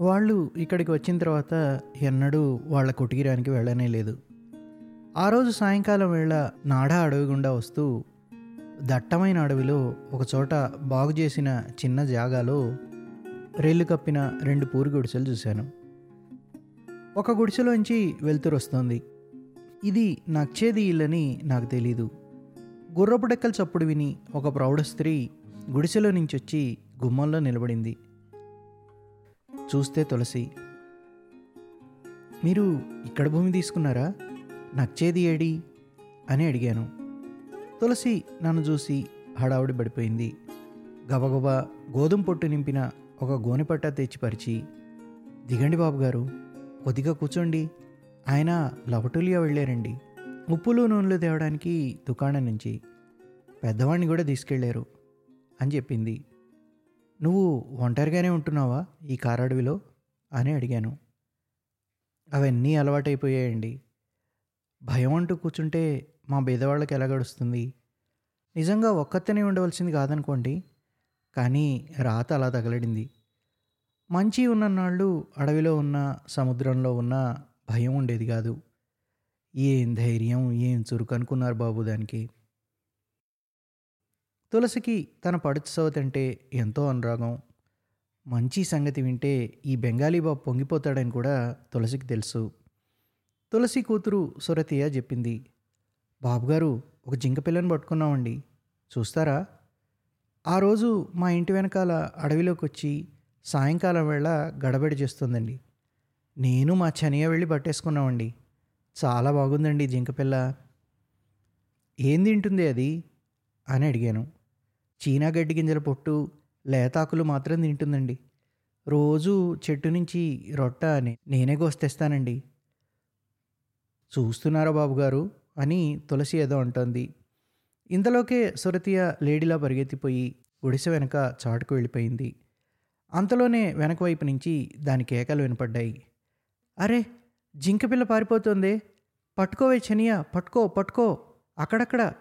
వాళ్ళు ఇక్కడికి వచ్చిన తర్వాత ఎన్నడూ వాళ్ళ కుటీరానికి వెళ్ళనే లేదు. ఆ రోజు సాయంకాలం వేళ నాడా అడవి గుండా వస్తూ దట్టమైన అడవిలో ఒకచోట బాగు చేసిన చిన్న జాగాలో రేళ్ళు కప్పిన రెండు పూరి గుడిసెలు చూశాను. ఒక గుడిసెలోంచి వెలుతురు వస్తోంది. ఇది నచ్చేది ఇల్లని నాకు తెలీదు. గుర్రపు డెక్కల చప్పుడు విని ఒక ప్రౌఢ స్త్రీ గుడిసెలో నుంచి వచ్చి గుమ్మంలో నిలబడింది. చూస్తే తులసి. మీరు ఇక్కడ భూమి తీసుకున్నారా? నచ్చేది ఏడి? అని అడిగాను. తులసి నన్ను చూసి హడావుడి పడిపోయింది. గబగబా గోధుమ పొట్టు నింపిన ఒక గోనెపట్ట తెచ్చిపరిచి దిగండి బాబు గారు కొద్దిగా కూర్చోండి. ఆయన లవటూలిగా వెళ్ళారండి. ఉప్పులు నూనెలు తేవడానికి దుకాణం నుంచి. పెద్దవాడిని కూడా తీసుకెళ్ళారు అని చెప్పింది. నువ్వు ఒంటరిగానే ఉంటున్నావా ఈ కారడవిలో? అని అడిగాను. అవన్నీ అలవాటైపోయాయండి. భయం అంటూ కూర్చుంటే మా బీదవాళ్ళకి ఎలా గడుస్తుంది? నిజంగా ఒక్కతనే ఉండవలసింది కాదనుకోండి. కానీ రాత అలా తగలడింది. మంచి ఉన్న నాళ్ళు అడవిలో ఉన్న సముద్రంలో ఉన్న భయం ఉండేది కాదు. ఏం ధైర్యం ఏం చురుకు అనుకున్నారు బాబు దానికి. తులసికి తన పడుచు సవతంటే ఎంతో అనురాగం. మంచి సంగతి వింటే ఈ బెంగాలీ బాబు పొంగిపోతాడని కూడా తులసికి తెలుసు. తులసి కూతురు సురతియ చెప్పింది బాబుగారు ఒక జింక పిల్లని పట్టుకున్నామండి. చూస్తారా? ఆ రోజు మా ఇంటి వెనకాల అడవిలోకి వచ్చి సాయంకాలం వేళ గడబడి చేస్తుందండి. నేను మా చనియ వెళ్ళి పట్టేసుకున్నామండి. చాలా బాగుందండి జింకపిల్ల ఏం తింటుంది అది? అని అడిగాను. చీనా గడ్డి గింజల పొట్టు లేతాకులు మాత్రం తింటుందండి. రోజు చెట్టు నుంచి రొట్ట నే- నేనే కోస్తేస్తానండి చూస్తున్నారా బాబుగారు? అని తులసి ఏదో అంటోంది. ఇంతలోకే సురతియ లేడీలా పరిగెత్తిపోయి గుడిసె వెనక చాటుకు వెళ్ళిపోయింది. అంతలోనే వెనక వైపు నుంచి దాని కేకలు వినపడ్డాయి. అరే జింకపిల్ల పారిపోతుందే. పట్టుకోవే చనియా పట్టుకో పట్టుకో. అక్కడక్కడ.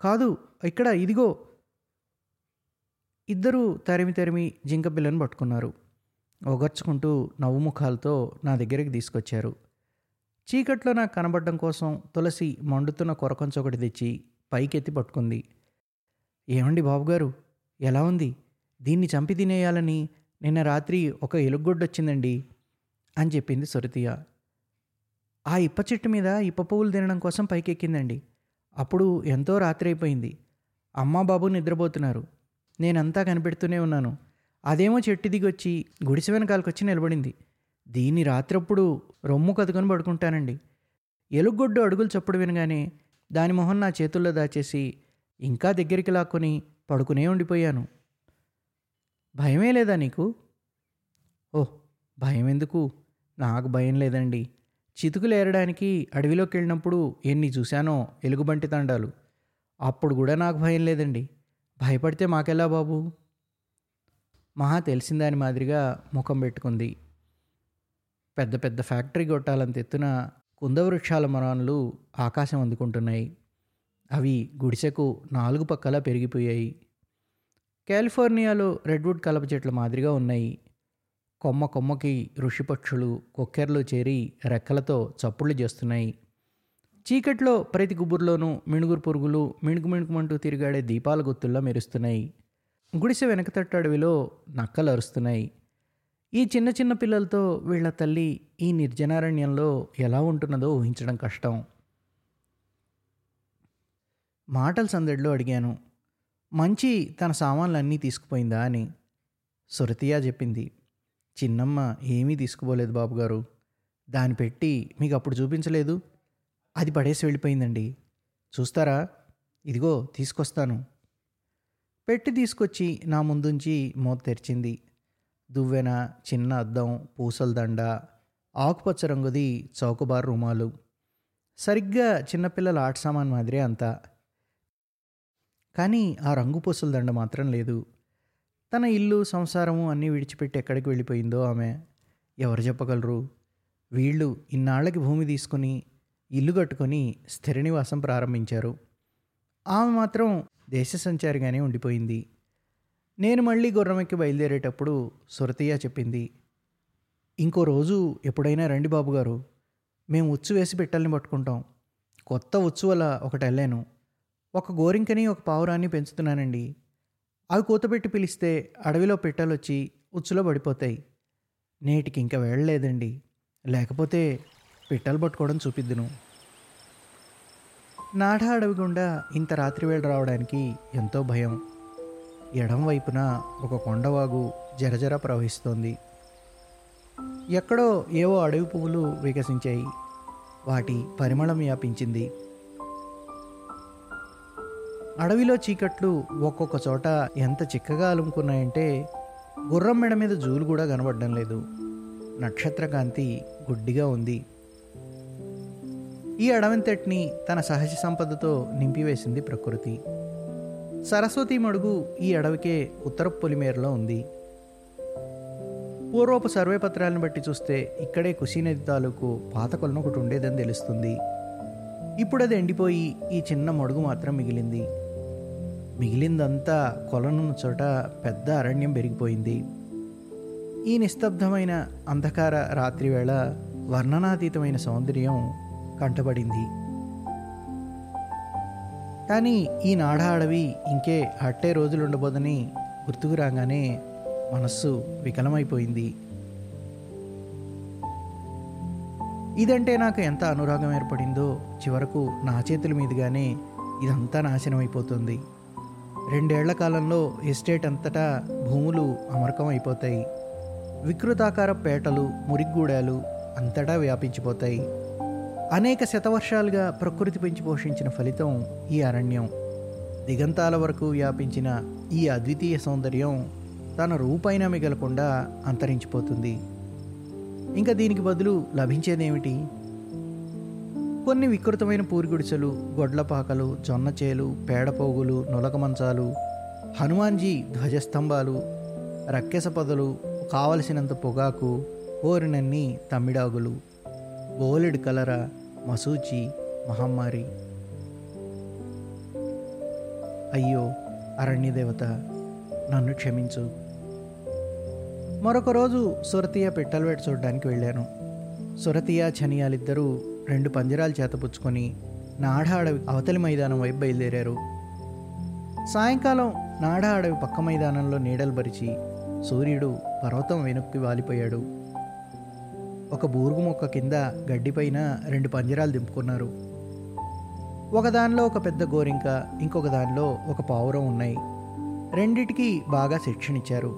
కాదు ఇక్కడ ఇదిగో. ఇద్దరూ తరిమి తరిమి జింక పిల్లను పట్టుకున్నారు. ఒగర్చుకుంటూ నవ్వు ముఖాలతో నా దగ్గరికి తీసుకొచ్చారు. చీకట్లో నాకు కనబడడం కోసం తులసి మండుతున్న కొరకంచ ఒకటి తెచ్చి పైకెత్తి పట్టుకుంది. ఏమండి బాబుగారు? ఎలా ఉంది? దీన్ని చంపి తినేయాలని నిన్న రాత్రి ఒక ఎలుగొడ్డొచ్చిందండి అని చెప్పింది సురతియ. ఆ ఇప్ప చెట్టు మీద ఇప్ప పువ్వులు తినడం కోసం పైకెక్కిందండి. అప్పుడు ఎంతో రాత్రి అయిపోయింది. అమ్మా బాబు నిద్రపోతున్నారు. నేనంతా కనిపెడుతూనే ఉన్నాను. అదేమో చెట్టు దిగొచ్చి గుడిసె వెనకాలకు వచ్చి నిలబడింది. దీన్ని రాత్రప్పుడు రొమ్ము కదుకొని పడుకుంటానండి. ఎలుగొడ్డు అడుగులు చప్పుడు వినగానే దాని మొహం నా చేతుల్లో దాచేసి ఇంకా దగ్గరికి లాక్కొని పడుకునే ఉండిపోయాను. భయమే లేదా నీకు? ఓహ్ భయం ఎందుకు నాకు భయం లేదండి. చితుకులేరడానికి అడవిలోకి వెళ్ళినప్పుడు ఎన్ని చూశానో ఎలుగుబంటి తండాలు. అప్పుడు కూడా నాకు భయం లేదండి. భయపడితే మాకెలా బాబు? మహా తెలిసిన దాని మాదిరిగా ముఖం పెట్టుకుంది. పెద్ద పెద్ద ఫ్యాక్టరీ గొట్టాలంత ఎత్తున కుందవృక్షాల మరాన్లు ఆకాశం అందుకుంటున్నాయి. అవి గుడిసెకు నాలుగు పక్కలా పెరిగిపోయాయి. కాలిఫోర్నియాలో రెడ్వుడ్ కలప చెట్ల మాదిరిగా ఉన్నాయి. కొమ్మ కొమ్మకి ఋషిపక్షులు కొక్కెర్లు చేరి రెక్కలతో చప్పుళ్ళు చేస్తున్నాయి. చీకట్లో ప్రతి గుబుర్లోనూ మిణుగురు పురుగులు మిణుకు మిణుకుమంటూ తిరిగాడే దీపాల గుత్తుల్లా మెరుస్తున్నాయి. గుడిసె వెనకతట్టు అడవిలో నక్కలు అరుస్తున్నాయి. ఈ చిన్న చిన్న పిల్లలతో వీళ్ళ తల్లి ఈ నిర్జనారణ్యంలో ఎలా ఉంటున్నదో ఊహించడం కష్టం. మాటల సందడిలో అడిగాను. మంచి తన సామాన్లన్నీ తీసుకుపోయిందా? అని. సురతియా చెప్పింది. చిన్నమ్మ ఏమీ తీసుకుపోలేదు బాబుగారు. దాన్ని పెట్టి మీకు అప్పుడు చూపించలేదు. అది పడేసి వెళ్ళిపోయిందండి. చూస్తారా? ఇదిగో తీసుకొస్తాను. పెట్టి తీసుకొచ్చి నా ముందుంచి మూత తెరిచింది. దువ్వెన చిన్న అద్దం పూసల దండ ఆకుపచ్చ రంగుది చౌకబారు రుమాలు. సరిగ్గా చిన్నపిల్లల ఆట సామాన్ మాదిరే అంతా. కానీ ఆ రంగు పూసల దండ మాత్రం లేదు. తన ఇల్లు సంసారము అన్నీ విడిచిపెట్టి ఎక్కడికి వెళ్ళిపోయిందో ఆమె. ఎవరు చెప్పగలరు? వీళ్ళు ఇన్నాళ్ళకి భూమి తీసుకొని ఇల్లు కట్టుకొని స్థిర నివాసం ప్రారంభించారు. ఆమె మాత్రం దేశ సంచారిగానే ఉండిపోయింది. నేను మళ్ళీ గుర్రమెక్కి బయలుదేరేటప్పుడు సురతయ్య చెప్పింది ఇంకో రోజు ఎప్పుడైనా రండి బాబు గారు మేము ఉచ్చు వేసి పెట్టాలని పట్టుకుంటాం. కొత్త ఉచ్చు వల్ల ఒకటి వెళ్ళాను ఒక గోరింకని ఒక పావురాన్ని పెంచుతున్నానండి. అవి కూతపెట్టి పిలిస్తే అడవిలో పెట్టెలొచ్చి ఉచ్చులో పడిపోతాయి. నేటికి ఇంకా వెళ్ళలేదండి. లేకపోతే పిట్టలు పట్టుకోవడం చూపిద్దును నాడా అడవి గుండా ఇంత రాత్రివేళ రావడానికి ఎంతో భయం. ఎడం వైపున ఒక కొండవాగు జరజర ప్రవహిస్తోంది. ఎక్కడో ఏవో అడవి పువ్వులు వికసించాయి. వాటి పరిమళం వ్యాపించింది. అడవిలో చీకట్లు ఒక్కొక్క చోట ఎంత చిక్కగా అలుముకున్నాయంటే గుర్రం మెడ మీద జూలు కూడా కనబడడం లేదు. నక్షత్రకాంతి గుడ్డిగా ఉంది. ఈ అడవంతటిని తన సహజ సంపదతో నింపివేసింది ప్రకృతి. సరస్వతి మడుగు ఈ అడవికే ఉత్తర పొలిమేరలో ఉంది. పూర్వపు సర్వే పత్రాలను బట్టి చూస్తే ఇక్కడే కుషీనది తాలూకు పాత కొలను ఒకటి ఉండేదని తెలుస్తుంది. ఇప్పుడు అది ఎండిపోయి ఈ చిన్న మడుగు మాత్రం మిగిలింది. మిగిలిందంతా కొలనున్న చోట పెద్ద అరణ్యం పెరిగిపోయింది. ఈ నిస్తబ్దమైన అంధకార రాత్రివేళ వర్ణనాతీతమైన సౌందర్యం కంటబడింది. కానీ ఈ నాడ అడవి ఇంకే అట్టే రోజులుండబోదని గుర్తుకు రాగానే మనస్సు వికలమైపోయింది. ఇదంటే నాకు ఎంత అనురాగం ఏర్పడిందో చివరకు నా చేతుల మీదుగానే ఇదంతా నాశనం అయిపోతుంది రెండేళ్ళ కాలంలో ఎస్టేట్ అంతటా భూములు అమరకం అయిపోతాయి వికృతాకార పేటలు మురిగ్గూడాలు అంతటా వ్యాపించిపోతాయి. అనేక శతవర్షాలుగా ప్రకృతి పెంచి పోషించిన ఫలితం ఈ అరణ్యం. దిగంతాల వరకు వ్యాపించిన ఈ అద్వితీయ సౌందర్యం తన రూపైన మిగలకుండా అంతరించిపోతుంది. ఇంకా దీనికి బదులు లభించేదేమిటి? కొన్ని వికృతమైన పూరిగుడిసెలు గొడ్లపాకలు జొన్నచేలు పేడపోగులు నులక మంచాలు హనుమాన్జీ ధ్వజస్తంభాలు రక్కెస పొదలు కావలసినంత పొగాకు ఓరినన్ని తమ్మిడాగులు బోలెడు కలరా మసూచి మహమ్మారి. అయ్యో అరణ్యదేవత నన్ను క్షమించు. మరొక రోజు సురతియ పెట్టలవేట చూడడానికి వెళ్ళాను. సురతీయ చనియాలిద్దరూ రెండు పంజరాలు చేతపుచ్చుకొని నాఢ అడవి అవతలి మైదానం వైపు బయలుదేరారు. సాయంకాలం నాడ అడవి పక్క మైదానంలో నీడలు పరిచి సూర్యుడు పర్వతం వెనక్కి వాలిపోయాడు. ఒక బూరుగు మొక్క కింద గడ్డిపైన రెండు పంజరాలు దింపుకున్నారు. ఒకదానిలో ఒక పెద్ద గోరింక ఇంకొక దానిలో ఒక పావురం ఉన్నాయి. రెండిటికి బాగా శిక్షణ ఇచ్చారు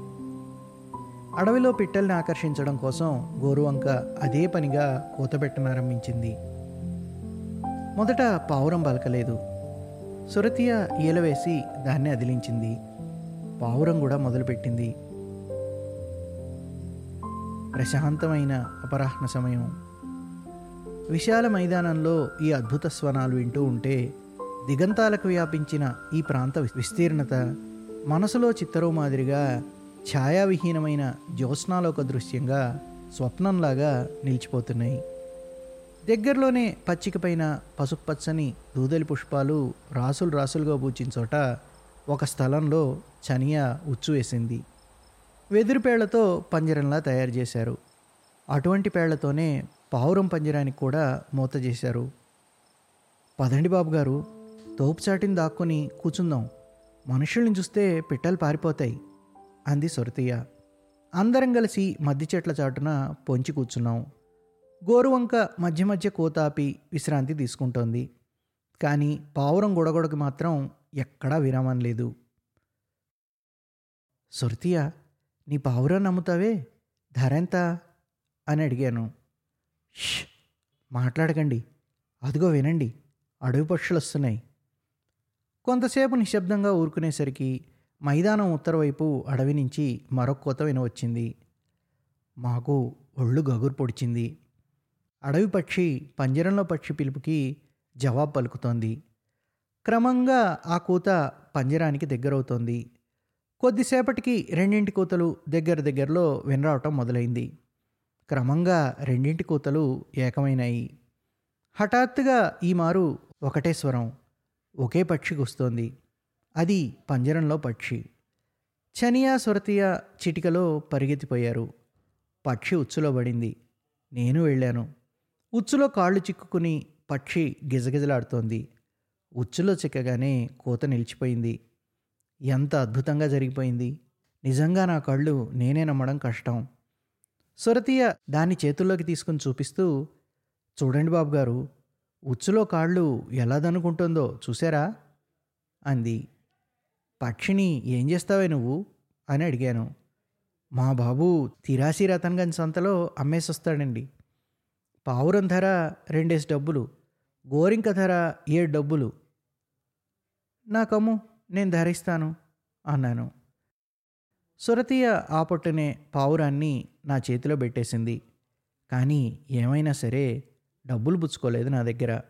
అడవిలో పిట్టల్ని ఆకర్షించడం కోసం గోరువంక అదే పనిగా కూతబెట్టనారంభించింది మొదట పావురం పలకలేదు. సురతియ ఈలవేసి దాన్ని అదిలించింది. పావురం కూడా మొదలుపెట్టింది. ప్రశాంతమైన అపరాహ్న సమయం. విశాల మైదానంలో ఈ అద్భుత స్వనాలు వింటూ ఉంటే దిగంతాలకు వ్యాపించిన ఈ ప్రాంత విస్తీర్ణత మనసులో చిత్తరు మాదిరిగా ఛాయావిహీనమైన జ్యోత్స్నాలోక దృశ్యంగా స్వప్నంలాగా నిలిచిపోతున్నాయి. దగ్గరలోనే పచ్చికపైన పసుపచ్చని దూదలి పుష్పాలు రాసులు రాసులుగా పూచిన చోట ఒక స్థలంలో చనియా ఉచ్చు వేసింది. వెదురు పేళ్ళతో పంజరంలా తయారు చేశారు. అటువంటి పేళ్ళతోనే పావురం పంజరానికి కూడా మూత చేశారు. పదండి బాబు గారు తోపుచాటిని దాక్కుని కూర్చుందాం. మనుషుల్ని చూస్తే పిట్టలు పారిపోతాయి అంది సొరతయ్య. అందరం కలిసి మద్ది చెట్ల చాటున పొంచి కూర్చున్నాం. గోరువంక మధ్య మధ్య కోతాపి విశ్రాంతి తీసుకుంటోంది. కానీ పావురం గొడగొడకి మాత్రం ఎక్కడా విరామం లేదు. సొరతయ్య నీ పావురం నమ్ముతావే? ధర ఎంత అని అడిగాను. ష్! మాట్లాడకండి. అదిగో వినండి. అడవి పక్షులు వస్తున్నాయి. కొంతసేపు నిశ్శబ్దంగా ఊరుకునేసరికి మైదానం ఉత్తరవైపు అడవి నుంచి మరొక కోత వినవచ్చింది. మాకు ఒళ్ళు గగురు పొడిచింది. అడవి పక్షి పంజరంలో పక్షి పిలుపుకి జవాబు పలుకుతోంది. క్రమంగా ఆ కూత పంజరానికి దగ్గరవుతోంది. కొద్దిసేపటికి రెండింటి కూతలు దగ్గర దగ్గరలో వినరావటం మొదలైంది. క్రమంగా రెండింటి కూతలు ఏకమైనాయి. హఠాత్తుగా ఈ మారు ఒకటే స్వరం ఒకే పక్షికి వస్తోంది అది పంజరంలో పక్షి. చనియా సొరతియా చిటికలో పరిగెత్తిపోయారు. పక్షి ఉచ్చులో పడింది. నేను వెళ్ళాను. ఉచ్చులో కాళ్ళు చిక్కుకుని పక్షి గిజగిజలాడుతోంది. ఉచ్చులో చిక్కగానే కోత నిలిచిపోయింది. ఎంత అద్భుతంగా జరిగిపోయింది. నిజంగా నా కళ్ళు నేనే నమ్మడం కష్టం. సురతీయ దాన్ని చేతుల్లోకి తీసుకుని చూపిస్తూ చూడండి బాబు గారు ఉచ్చులో కాళ్ళు ఎలాదనుకుంటుందో చూసారా అంది. పక్షిని ఏం చేస్తావే నువ్వు? అని అడిగాను. మా బాబు తిరాసి రతన్గంజ్ సంతలో అమ్మేసొస్తాడండి. పావురం ధర రెండేసి డబ్బులు గోరింక ధర ఏడు డబ్బులు. నాకమ్ము నేను ధరిస్తాను అన్నాను. సురతీయ ఆ పావురాన్ని నా చేతిలో పెట్టేసింది. కానీ ఏమైనా సరే డబ్బులు పుచ్చుకోలేదు నా దగ్గర.